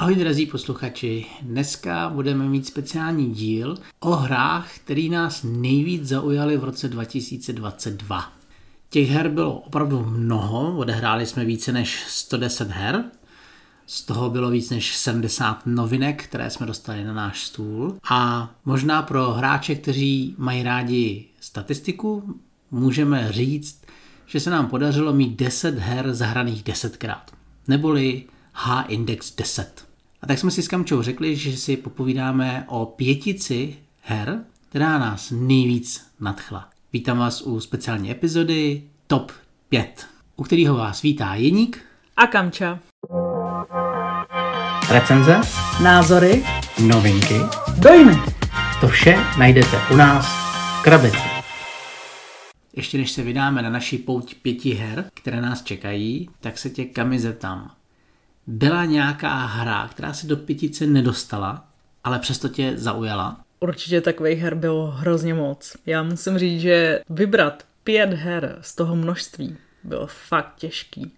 Ahoj drazí posluchači, dneska budeme mít speciální díl o hrách, který nás nejvíc zaujaly v roce 2022. Těch her bylo opravdu mnoho, odehráli jsme více než 110 her, z toho bylo víc než 70 novinek, které jsme dostali na náš stůl. A možná pro hráče, kteří mají rádi statistiku, můžeme říct, že se nám podařilo mít 10 her zahraných 10krát. Neboli H-index 10. A tak jsme si s Kamčou řekli, že si popovídáme o pětici her, která nás nejvíc nadchla. Vítám vás u speciální epizody Top 5, u kterého vás vítá Jeník a Kamča. Recenze, názory, novinky, dojmy. To vše najdete u nás v krabici. Ještě než se vydáme na naši pouť pěti her, které nás čekají, tak se tě Kami zeptám byla nějaká hra, která se do pětice nedostala, ale přesto tě zaujala? Určitě takových her bylo hrozně moc. Já musím říct, že vybrat pět her z toho množství bylo fakt těžký.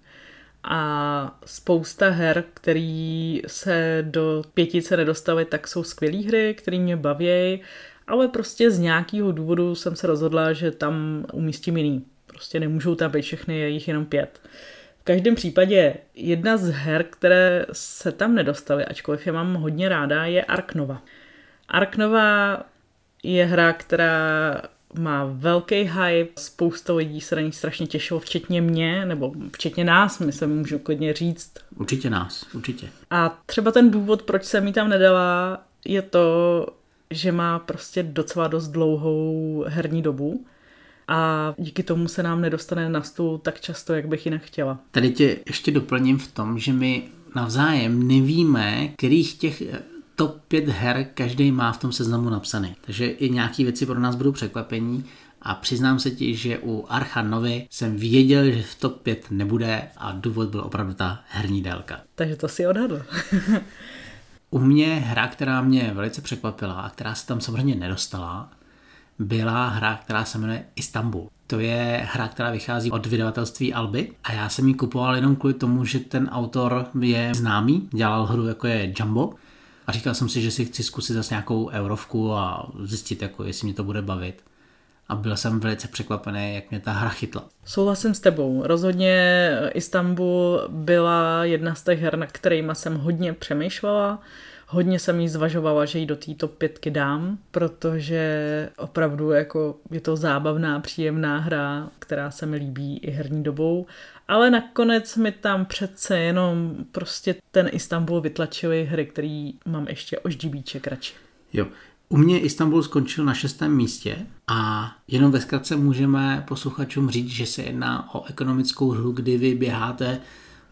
A spousta her, které se do pětice nedostaly, tak jsou skvělé hry, které mě baví, ale prostě z nějakého důvodu jsem se rozhodla, že tam umístím jiný. Prostě nemůžou tam být všechny, je jich jenom pět. V každém případě jedna z her, které se tam nedostaly, ačkoliv je mám hodně ráda, je Arknova. Arknova je hra, která má velký hype, spousta lidí se na ní strašně těšilo, včetně mě, nebo včetně nás, my se můžu klidně říct. Určitě nás, určitě. A třeba ten důvod, proč jsem mi tam nedala, je to, že má prostě docela dost dlouhou herní dobu a díky tomu se nám nedostane na stůl tak často, jak bych jinak chtěla. Tady tě ještě doplním v tom, že my navzájem nevíme, kterých těch eh, top 5 her každý má v tom seznamu napsaný. Takže i nějaké věci pro nás budou překvapení a přiznám se ti, že u Archa Novy jsem věděl, že v top 5 nebude a důvod byl opravdu ta herní délka. Takže to si odhadl. u mě hra, která mě velice překvapila a která se tam samozřejmě nedostala, byla hra, která se jmenuje Istanbul. To je hra, která vychází od vydavatelství Alby a já jsem ji kupoval jenom kvůli tomu, že ten autor je známý, dělal hru jako je Jumbo a říkal jsem si, že si chci zkusit zase nějakou eurovku a zjistit, jako jestli mě to bude bavit. A byl jsem velice překvapený, jak mě ta hra chytla. Souhlasím s tebou. Rozhodně Istanbul byla jedna z těch her, na kterými jsem hodně přemýšlela hodně jsem jí zvažovala, že ji do této pětky dám, protože opravdu jako je to zábavná, příjemná hra, která se mi líbí i herní dobou, ale nakonec mi tam přece jenom prostě ten Istanbul vytlačili hry, který mám ještě o ždibíček radši. Jo, u mě Istanbul skončil na šestém místě a jenom ve zkratce můžeme posluchačům říct, že se jedná o ekonomickou hru, kdy vy běháte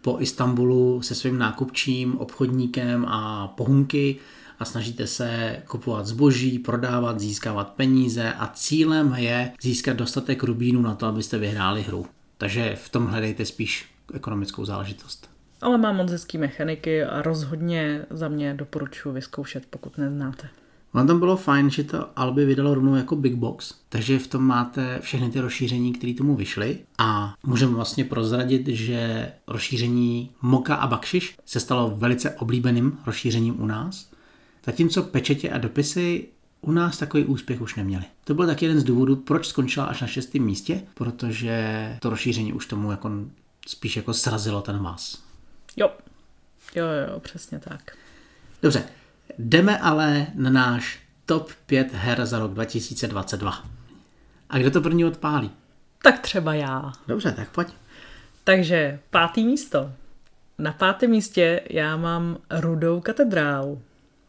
po Istanbulu se svým nákupčím, obchodníkem a pohunky a snažíte se kupovat zboží, prodávat, získávat peníze a cílem je získat dostatek rubínů na to, abyste vyhráli hru. Takže v tom hledejte spíš ekonomickou záležitost. Ale má moc hezký mechaniky a rozhodně za mě doporučuji vyzkoušet, pokud neznáte. Ono tam bylo fajn, že to Alby vydalo rovnou jako Big Box, takže v tom máte všechny ty rozšíření, které tomu vyšly a můžeme vlastně prozradit, že rozšíření Moka a Bakšiš se stalo velice oblíbeným rozšířením u nás, zatímco pečetě a dopisy u nás takový úspěch už neměli. To byl taky jeden z důvodů, proč skončila až na šestém místě, protože to rozšíření už tomu jako spíš jako srazilo ten vás. Jo, jo, jo, přesně tak. Dobře, Jdeme ale na náš top 5 her za rok 2022. A kdo to první odpálí? Tak třeba já. Dobře, tak pojď. Takže pátý místo. Na pátém místě já mám Rudou katedrálu.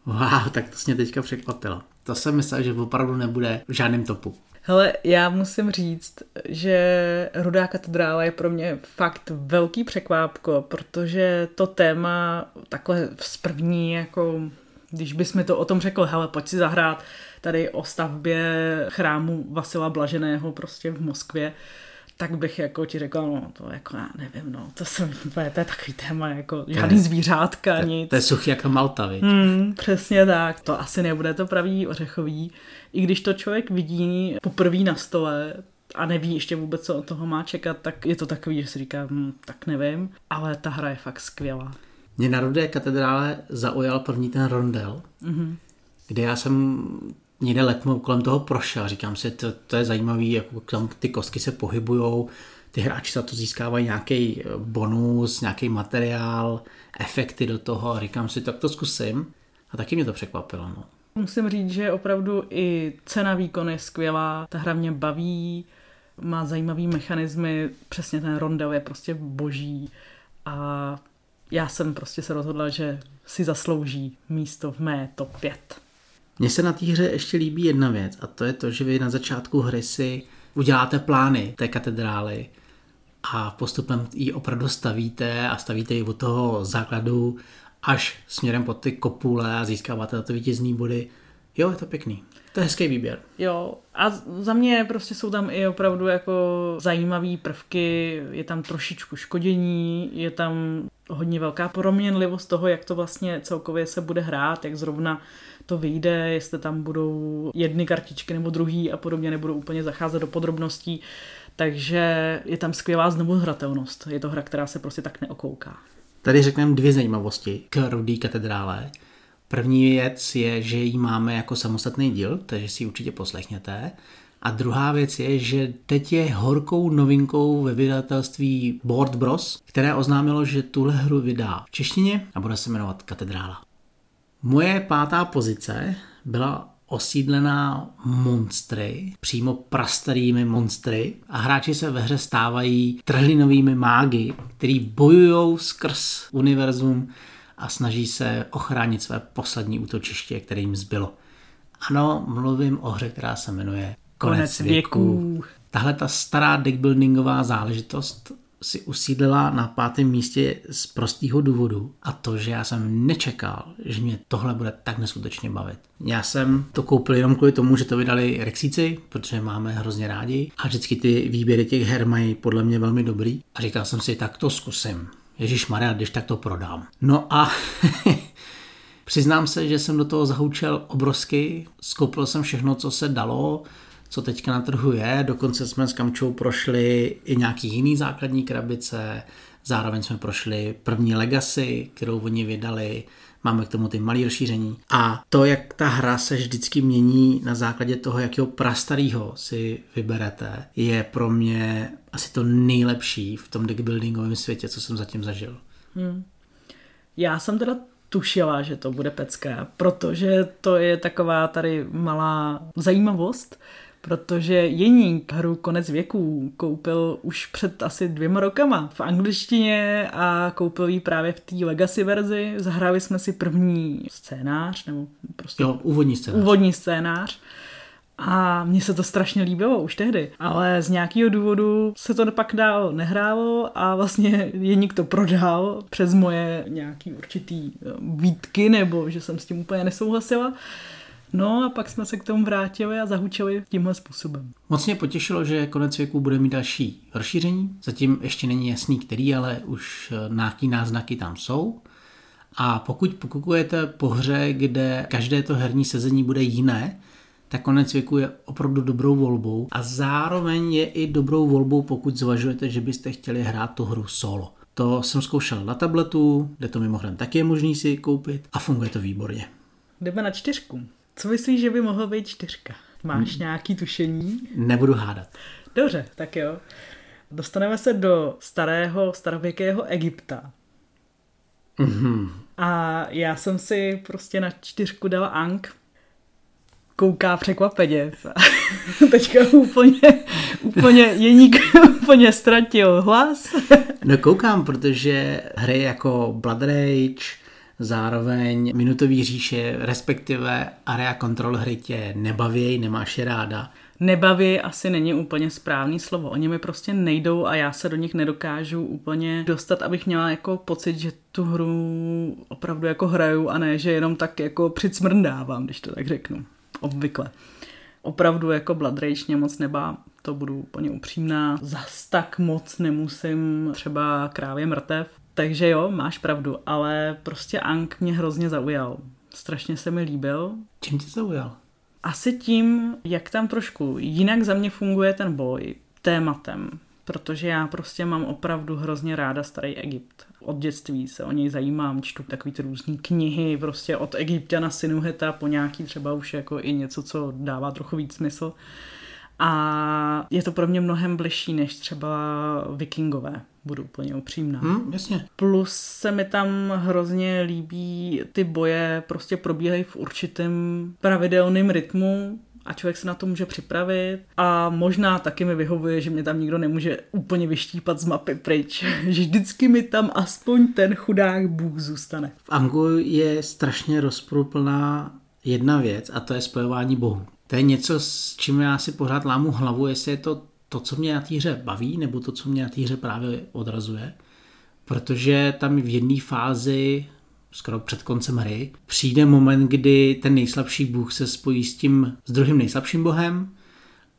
Wow, tak to mě teďka překvapilo. To jsem myslel, že opravdu nebude v žádném topu. Hele, já musím říct, že Rudá katedrála je pro mě fakt velký překvápko, protože to téma takhle z první jako když bys mi to o tom řekl, hele, pojď si zahrát tady o stavbě chrámu Vasila Blaženého prostě v Moskvě, tak bych jako ti řekla, no to jako já nevím, no, to, jsem, to je takový téma, jako žádný zvířátka, to, nic. To je suchý jako Malta, viď? Hmm, přesně tak, to asi nebude to pravý ořechový. I když to člověk vidí poprvé na stole, a neví ještě vůbec, co od toho má čekat, tak je to takový, že si říká, hm, tak nevím, ale ta hra je fakt skvělá. Mě na Rudé katedrále zaujal první ten rondel, mm-hmm. kde já jsem někde letmo kolem toho prošel. Říkám si, to, to je zajímavý, jak tam ty kostky se pohybujou, ty hráči za to získávají nějaký bonus, nějaký materiál, efekty do toho. Říkám si, tak to zkusím. A taky mě to překvapilo. No. Musím říct, že opravdu i cena výkon je skvělá, ta hra mě baví, má zajímavý mechanismy, přesně ten rondel je prostě boží a já jsem prostě se rozhodla, že si zaslouží místo v mé top 5. Mně se na té hře ještě líbí jedna věc a to je to, že vy na začátku hry si uděláte plány té katedrály a postupem ji opravdu stavíte a stavíte ji od toho základu až směrem pod ty kopule a získáváte na to vítězný body. Jo, je to pěkný. To je hezký výběr. Jo, a za mě prostě jsou tam i opravdu jako zajímavé prvky, je tam trošičku škodění, je tam hodně velká proměnlivost toho, jak to vlastně celkově se bude hrát, jak zrovna to vyjde, jestli tam budou jedny kartičky nebo druhý a podobně, nebudou úplně zacházet do podrobností. Takže je tam skvělá znovu hratelnost. Je to hra, která se prostě tak neokouká. Tady řekneme dvě zajímavosti k Rudý katedrále. První věc je, že ji máme jako samostatný díl, takže si ji určitě poslechněte. A druhá věc je, že teď je horkou novinkou ve vydavatelství Board Bros, které oznámilo, že tuhle hru vydá v češtině a bude se jmenovat Katedrála. Moje pátá pozice byla osídlená monstry, přímo prastarými monstry a hráči se ve hře stávají trhlinovými mágy, který bojují skrz univerzum a snaží se ochránit své poslední útočiště, které jim zbylo. Ano, mluvím o hře, která se jmenuje Konec, Konec věků. věků. Tahle ta stará deckbuildingová záležitost si usídlila na pátém místě z prostého důvodu a to, že já jsem nečekal, že mě tohle bude tak neskutečně bavit. Já jsem to koupil jenom kvůli tomu, že to vydali Rexíci, protože máme hrozně rádi a vždycky ty výběry těch her mají podle mě velmi dobrý a říkal jsem si, tak to zkusím. Ježíš Maria, když tak to prodám. No a přiznám se, že jsem do toho zahučel obrovsky, skoupil jsem všechno, co se dalo, co teďka na trhu je. Dokonce jsme s Kamčou prošli i nějaký jiný základní krabice, zároveň jsme prošli první Legacy, kterou oni vydali, máme k tomu ty malé rozšíření. A to, jak ta hra se vždycky mění na základě toho, jakého prastarýho si vyberete, je pro mě asi to nejlepší v tom deckbuildingovém světě, co jsem zatím zažil. Hmm. Já jsem teda tušila, že to bude pecká, protože to je taková tady malá zajímavost, protože Jeník hru Konec věků koupil už před asi dvěma rokama v angličtině a koupil ji právě v té Legacy verzi. Zahráli jsme si první scénář, nebo prostě... Jo, úvodní scénář. Úvodní scénář. A mně se to strašně líbilo už tehdy, ale z nějakého důvodu se to pak dál nehrálo a vlastně Jeník to prodal přes moje nějaký určitý eh, výtky, nebo že jsem s tím úplně nesouhlasila. No a pak jsme se k tomu vrátili a zahučili tímhle způsobem. Moc mě potěšilo, že konec věku bude mít další rozšíření. Zatím ještě není jasný který, ale už eh, nějaký náznaky tam jsou. A pokud pokukujete po hře, kde každé to herní sezení bude jiné, tak konec věku je opravdu dobrou volbou a zároveň je i dobrou volbou, pokud zvažujete, že byste chtěli hrát tu hru solo. To jsem zkoušel na tabletu, kde to mimochodem taky je možný si koupit a funguje to výborně. Jdeme na čtyřku. Co myslíš, že by mohla být čtyřka? Máš hmm. nějaký tušení? Nebudu hádat. Dobře, tak jo. Dostaneme se do starého, starověkého Egypta. Mm-hmm. A já jsem si prostě na čtyřku dala Ang. Kouká překvapeně. Teďka úplně, úplně jeník úplně ztratil hlas. no koukám, protože hry jako Blood Rage, zároveň minutový říše, respektive area kontrol hry tě nebaví, nemáš je ráda. Nebaví asi není úplně správný slovo. Oni mi prostě nejdou a já se do nich nedokážu úplně dostat, abych měla jako pocit, že tu hru opravdu jako hraju a ne, že jenom tak jako přicmrdávám, když to tak řeknu. Obvykle. Opravdu jako Blood Rage mě moc nebá, to budu úplně upřímná. Zas tak moc nemusím třeba krávě mrtev, takže jo, máš pravdu, ale prostě Ang mě hrozně zaujal. Strašně se mi líbil. Čím tě zaujal? Asi tím, jak tam trošku jinak za mě funguje ten boj tématem, protože já prostě mám opravdu hrozně ráda starý Egypt. Od dětství se o něj zajímám, čtu takový ty různé knihy, prostě od Egyptiana Sinuheta po nějaký třeba už jako i něco, co dává trochu víc smysl. A je to pro mě mnohem bližší než třeba vikingové, budu úplně upřímná. Hmm, jasně. Plus se mi tam hrozně líbí, ty boje prostě probíhají v určitém pravidelném rytmu, a člověk se na to může připravit a možná taky mi vyhovuje, že mě tam nikdo nemůže úplně vyštípat z mapy pryč, že vždycky mi tam aspoň ten chudák Bůh zůstane. V Angu je strašně rozprůplná jedna věc a to je spojování bohů. To je něco, s čím já si pořád lámu hlavu, jestli je to to, co mě na té hře baví, nebo to, co mě na té hře právě odrazuje. Protože tam v jedné fázi skoro před koncem hry, přijde moment, kdy ten nejslabší bůh se spojí s tím, s druhým nejslabším bohem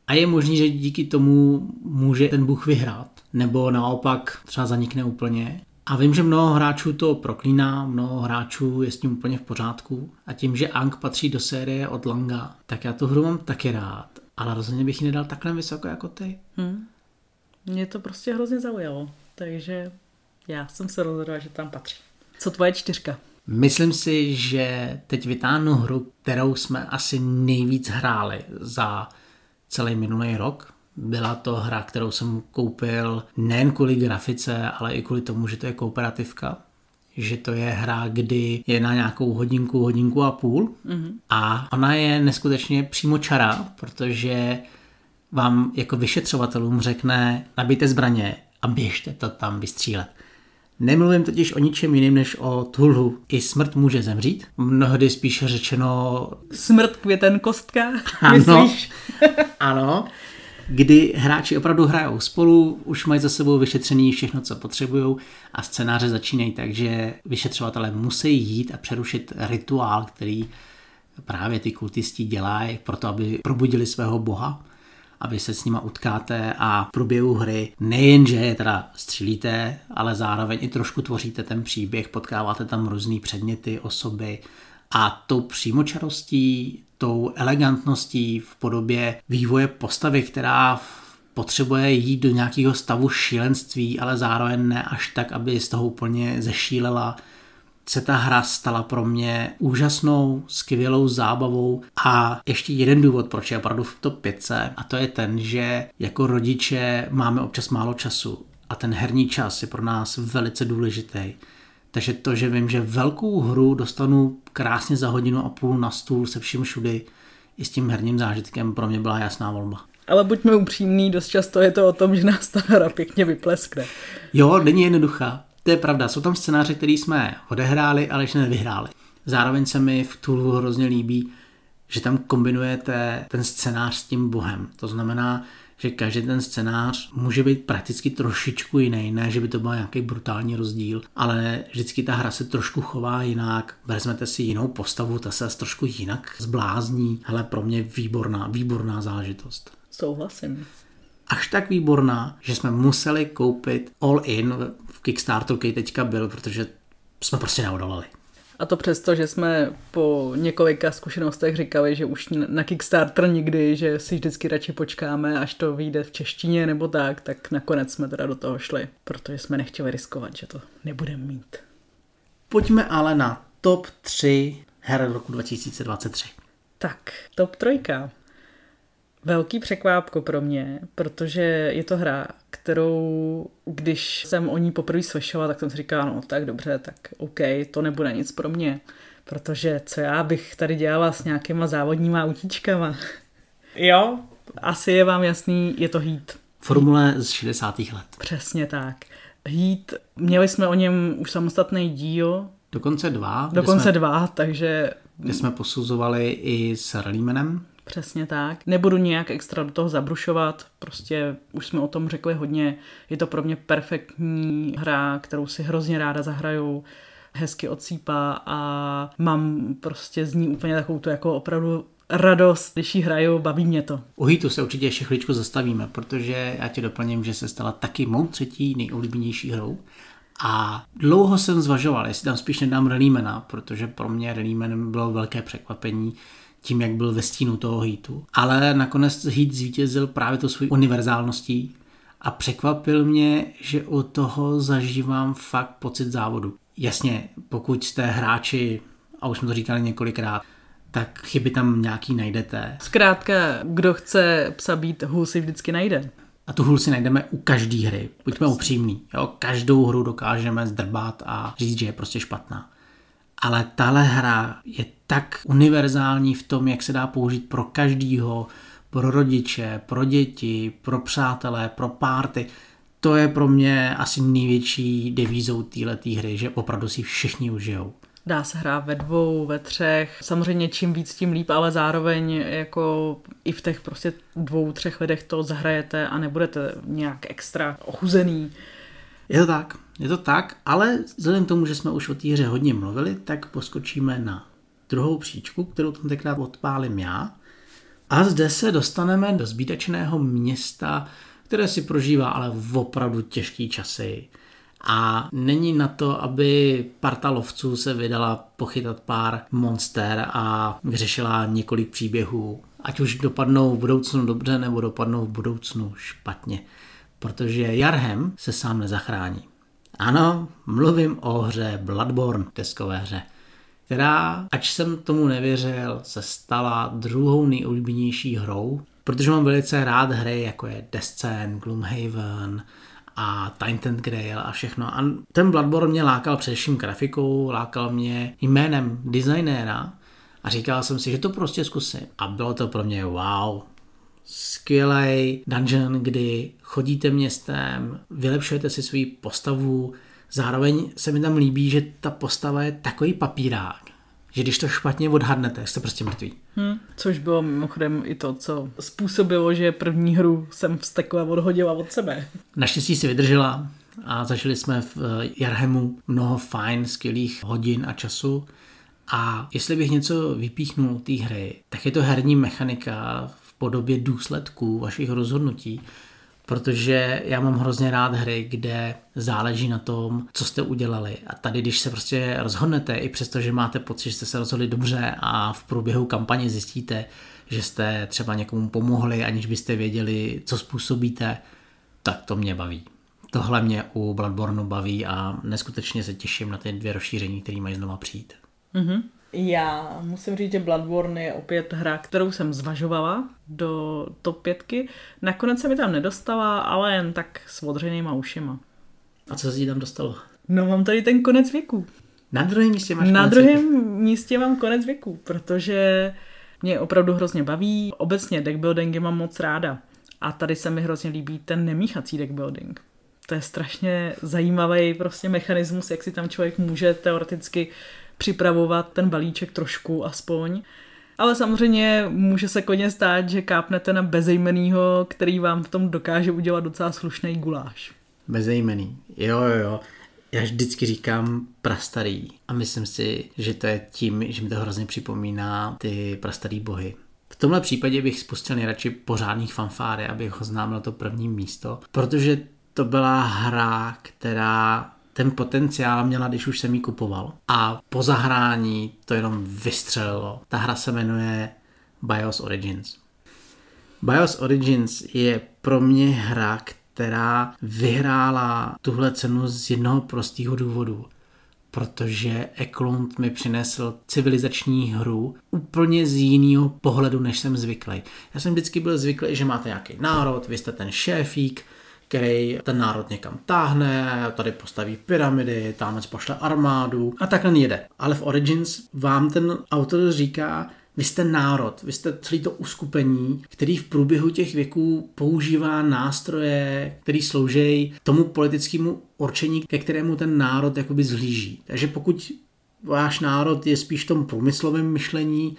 a je možný, že díky tomu může ten bůh vyhrát. Nebo naopak třeba zanikne úplně. A vím, že mnoho hráčů to proklíná, mnoho hráčů je s tím úplně v pořádku. A tím, že Ang patří do série od Langa, tak já tu hru mám taky rád. Ale rozhodně bych ji nedal takhle vysoko jako ty. Hmm. Mě to prostě hrozně zaujalo. Takže já jsem se rozhodla, že tam patří. Co tvoje čtyřka? Myslím si, že teď vytáhnu hru, kterou jsme asi nejvíc hráli za celý minulý rok. Byla to hra, kterou jsem koupil nejen kvůli grafice, ale i kvůli tomu, že to je kooperativka. Že to je hra, kdy je na nějakou hodinku, hodinku a půl. Mm-hmm. A ona je neskutečně přímo čara, protože vám jako vyšetřovatelům řekne, nabijte zbraně a běžte to tam vystřílet. Nemluvím totiž o ničem jiném než o Tulhu. I smrt může zemřít. Mnohdy spíše řečeno... Smrt květen kostka, ano, myslíš? ano. Kdy hráči opravdu hrajou spolu, už mají za sebou vyšetřený všechno, co potřebují a scénáře začínají tak, že vyšetřovatelé musí jít a přerušit rituál, který právě ty kultisti dělají proto, aby probudili svého boha a vy se s nima utkáte a v průběhu hry nejenže je teda střílíte, ale zároveň i trošku tvoříte ten příběh, potkáváte tam různé předměty, osoby a tou přímočarostí, tou elegantností v podobě vývoje postavy, která potřebuje jít do nějakého stavu šílenství, ale zároveň ne až tak, aby z toho úplně zešílela, se ta hra stala pro mě úžasnou, skvělou zábavou a ještě jeden důvod, proč je opravdu v top 5 a to je ten, že jako rodiče máme občas málo času a ten herní čas je pro nás velice důležitý. Takže to, že vím, že velkou hru dostanu krásně za hodinu a půl na stůl se vším všudy, i s tím herním zážitkem pro mě byla jasná volba. Ale buďme upřímní, dost často je to o tom, že nás ta hra pěkně vypleskne. Jo, není jednoduchá. To je pravda, jsou tam scénáře, které jsme odehráli, ale ještě nevyhráli. Zároveň se mi v Tulu hrozně líbí, že tam kombinujete ten scénář s tím bohem. To znamená, že každý ten scénář může být prakticky trošičku jiný, ne, že by to byl nějaký brutální rozdíl, ale vždycky ta hra se trošku chová jinak, vezmete si jinou postavu, ta se trošku jinak zblázní, ale pro mě výborná, výborná zážitost. Souhlasím až tak výborná, že jsme museli koupit All In v Kickstarteru, který teďka byl, protože jsme prostě neodolali. A to přesto, že jsme po několika zkušenostech říkali, že už na Kickstarter nikdy, že si vždycky radši počkáme, až to vyjde v češtině nebo tak, tak nakonec jsme teda do toho šli, protože jsme nechtěli riskovat, že to nebudeme mít. Pojďme ale na top 3 her roku 2023. Tak, top 3 velký překvápko pro mě, protože je to hra, kterou, když jsem o ní poprvé slyšela, tak jsem si říkala, no tak dobře, tak OK, to nebude nic pro mě, protože co já bych tady dělala s nějakýma závodníma autíčkama. jo, asi je vám jasný, je to Heat. Formule z 60. let. Přesně tak. Heat, měli jsme o něm už samostatný díl. Dokonce dva. Dokonce jsme, dva, takže... Kde jsme posuzovali i s Rallymanem. Přesně tak. Nebudu nějak extra do toho zabrušovat, prostě už jsme o tom řekli hodně. Je to pro mě perfektní hra, kterou si hrozně ráda zahraju hezky odsýpá a mám prostě z ní úplně takovou tu jako opravdu radost, když ji hraju, baví mě to. U Hitu se určitě ještě chvíličku zastavíme, protože já ti doplním, že se stala taky mou třetí nejoblíbenější hrou. A dlouho jsem zvažoval, jestli tam spíš nedám Relimena, protože pro mě Relimen bylo velké překvapení tím, jak byl ve stínu toho hitu. Ale nakonec hit zvítězil právě to svou univerzálností a překvapil mě, že u toho zažívám fakt pocit závodu. Jasně, pokud jste hráči, a už jsme to říkali několikrát, tak chyby tam nějaký najdete. Zkrátka, kdo chce psa být, hůl si vždycky najde. A tu hůl si najdeme u každé hry. Buďme upřímní. Jo? Každou hru dokážeme zdrbat a říct, že je prostě špatná. Ale tahle hra je tak univerzální v tom, jak se dá použít pro každýho, pro rodiče, pro děti, pro přátelé, pro párty. To je pro mě asi největší devízou této hry, že opravdu si všichni užijou. Dá se hrát ve dvou, ve třech, samozřejmě čím víc, tím líp, ale zároveň jako i v těch prostě dvou, třech lidech to zahrajete a nebudete nějak extra ochuzený. Je to tak, je to tak, ale vzhledem k tomu, že jsme už o té hře hodně mluvili, tak poskočíme na druhou příčku, kterou tam tenkrát odpálím já. A zde se dostaneme do zbídačného města, které si prožívá ale opravdu těžký časy. A není na to, aby parta lovců se vydala pochytat pár monster a vyřešila několik příběhů. Ať už dopadnou v budoucnu dobře, nebo dopadnou v budoucnu špatně. Protože Jarhem se sám nezachrání. Ano, mluvím o hře Bloodborne, deskové hře, která, ač jsem tomu nevěřil, se stala druhou nejoblíbenější hrou, protože mám velice rád hry, jako je Descent, Gloomhaven, a Titan Grail a všechno. A ten Bloodborne mě lákal především grafikou, lákal mě jménem designéra a říkal jsem si, že to prostě zkusím. A bylo to pro mě wow, skvělý dungeon, kdy chodíte městem, vylepšujete si svou postavu, zároveň se mi tam líbí, že ta postava je takový papírák, že když to špatně odhadnete, jste prostě mrtví. Hmm, což bylo mimochodem i to, co způsobilo, že první hru jsem vstekla odhodila od sebe. Naštěstí si vydržela a zažili jsme v eh, Jarhemu mnoho fajn, skvělých hodin a času. A jestli bych něco vypíchnul té hry, tak je to herní mechanika v podobě důsledků vašich rozhodnutí, protože já mám hrozně rád hry, kde záleží na tom, co jste udělali. A tady, když se prostě rozhodnete, i přesto, že máte pocit, že jste se rozhodli dobře a v průběhu kampaně zjistíte, že jste třeba někomu pomohli, aniž byste věděli, co způsobíte, tak to mě baví. Tohle mě u Bloodborne baví a neskutečně se těším na ty dvě rozšíření, které mají znova přijít. Mm-hmm. Já musím říct, že Bloodborne je opět hra, kterou jsem zvažovala do top pětky. Nakonec se mi tam nedostala, ale jen tak s odřenýma ušima. A co se ti tam dostalo? No mám tady ten konec věku. Na druhém místě máš Na druhém místě mám konec věku, protože mě opravdu hrozně baví. Obecně deckbuildingy mám moc ráda. A tady se mi hrozně líbí ten nemíchací deckbuilding. To je strašně zajímavý prostě mechanismus, jak si tam člověk může teoreticky připravovat ten balíček trošku aspoň. Ale samozřejmě může se koně stát, že kápnete na bezejmenýho, který vám v tom dokáže udělat docela slušný guláš. Bezejmený, jo, jo, jo. Já vždycky říkám prastarý a myslím si, že to je tím, že mi to hrozně připomíná ty prastarý bohy. V tomhle případě bych spustil nejradši pořádných fanfáry, abych oznámil to první místo, protože to byla hra, která ten potenciál měla, když už jsem ji kupoval. A po zahrání to jenom vystřelilo. Ta hra se jmenuje BIOS Origins. BIOS Origins je pro mě hra, která vyhrála tuhle cenu z jednoho prostého důvodu. Protože Eklund mi přinesl civilizační hru úplně z jiného pohledu, než jsem zvyklý. Já jsem vždycky byl zvyklý, že máte nějaký národ, vy jste ten šéfík, který ten národ někam táhne, tady postaví pyramidy, tamhle pošle armádu a takhle jede. Ale v Origins vám ten autor říká, vy jste národ, vy jste celý to uskupení, který v průběhu těch věků používá nástroje, který slouží tomu politickému určení, ke kterému ten národ jakoby zhlíží. Takže pokud váš národ je spíš v tom průmyslovém myšlení,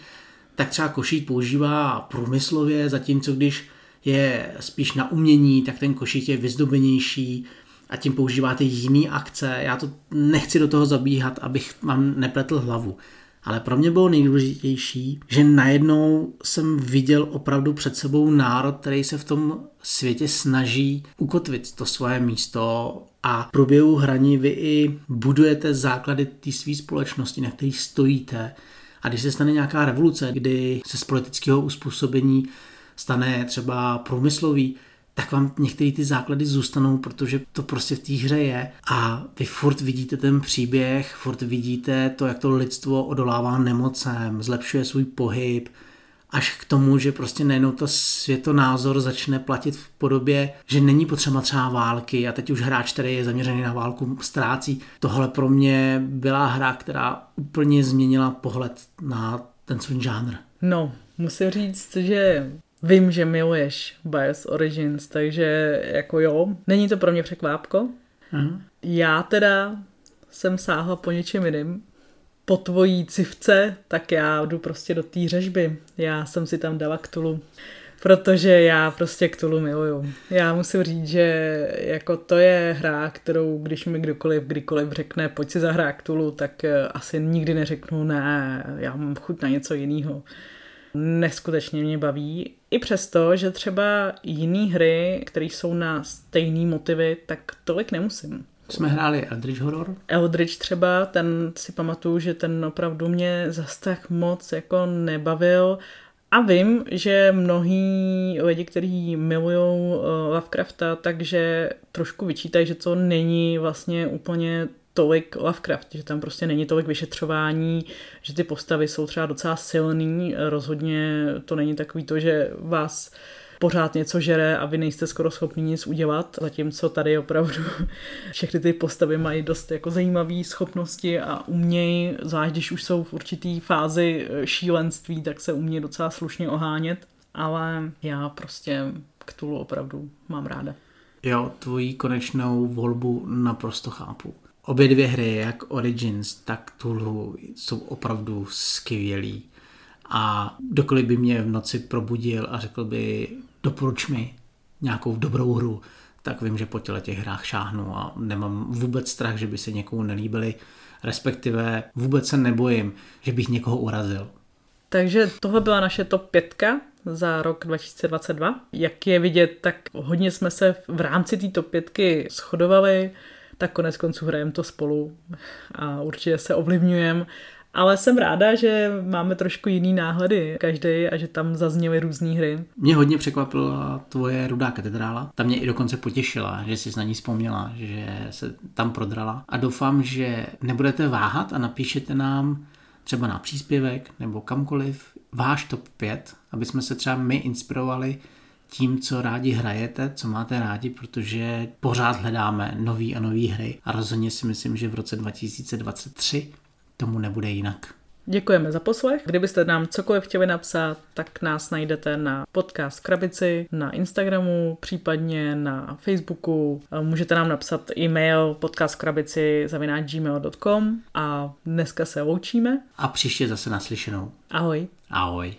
tak třeba košík používá průmyslově, zatímco když je spíš na umění, tak ten košík je vyzdobenější a tím používáte jiný akce. Já to nechci do toho zabíhat, abych vám nepletl hlavu. Ale pro mě bylo nejdůležitější, že najednou jsem viděl opravdu před sebou národ, který se v tom světě snaží ukotvit to svoje místo a v průběhu hraní vy i budujete základy té své společnosti, na kterých stojíte. A když se stane nějaká revoluce, kdy se z politického uspůsobení stane třeba průmyslový, tak vám některé ty základy zůstanou, protože to prostě v té hře je a vy furt vidíte ten příběh, furt vidíte to, jak to lidstvo odolává nemocem, zlepšuje svůj pohyb, až k tomu, že prostě najednou to světonázor začne platit v podobě, že není potřeba třeba války a teď už hráč, který je zaměřený na válku, ztrácí. Tohle pro mě byla hra, která úplně změnila pohled na ten svůj žánr. No, musím říct, že vím, že miluješ Bios Origins, takže jako jo, není to pro mě překvápko. Uh-huh. Já teda jsem sáhla po něčem jiným, po tvojí civce, tak já jdu prostě do té řežby. Já jsem si tam dala Ktulu, protože já prostě Ktulu miluju. Já musím říct, že jako to je hra, kterou když mi kdokoliv, kdykoliv řekne, pojď si zahrát Ktulu, tak eh, asi nikdy neřeknu ne, já mám chuť na něco jiného. Neskutečně mě baví. I přesto, že třeba jiné hry, které jsou na stejné motivy, tak tolik nemusím. Jsme hráli Eldritch Horror? Eldritch třeba, ten si pamatuju, že ten opravdu mě zas tak moc jako nebavil. A vím, že mnohí lidi, kteří milují uh, Lovecrafta, takže trošku vyčítají, že to není vlastně úplně tolik Lovecraft, že tam prostě není tolik vyšetřování, že ty postavy jsou třeba docela silný, rozhodně to není takový to, že vás pořád něco žere a vy nejste skoro schopni nic udělat, zatímco tady opravdu všechny ty postavy mají dost jako zajímavé schopnosti a umějí, zvlášť když už jsou v určitý fázi šílenství, tak se umějí docela slušně ohánět, ale já prostě k Tulu opravdu mám ráda. Jo, tvoji konečnou volbu naprosto chápu. Obě dvě hry, jak Origins, tak Tulu, jsou opravdu skvělý. A dokoliv by mě v noci probudil a řekl by, doporuč mi nějakou dobrou hru, tak vím, že po těle těch hrách šáhnu a nemám vůbec strach, že by se někomu nelíbily, respektive vůbec se nebojím, že bych někoho urazil. Takže tohle byla naše top 5 za rok 2022. Jak je vidět, tak hodně jsme se v rámci té top 5 shodovali, tak konec konců hrajeme to spolu a určitě se ovlivňujeme ale jsem ráda, že máme trošku jiný náhledy každý a že tam zazněly různé hry. Mě hodně překvapila tvoje rudá katedrála. Ta mě i dokonce potěšila, že jsi na ní vzpomněla, že se tam prodrala. A doufám, že nebudete váhat a napíšete nám třeba na příspěvek nebo kamkoliv váš top 5, aby jsme se třeba my inspirovali tím, co rádi hrajete, co máte rádi, protože pořád hledáme nový a nový hry a rozhodně si myslím, že v roce 2023 tomu nebude jinak. Děkujeme za poslech. Kdybyste nám cokoliv chtěli napsat, tak nás najdete na podcast Krabici, na Instagramu, případně na Facebooku. Můžete nám napsat e-mail podcastkrabici gmail.com a dneska se loučíme. A příště zase naslyšenou. Ahoj. Ahoj.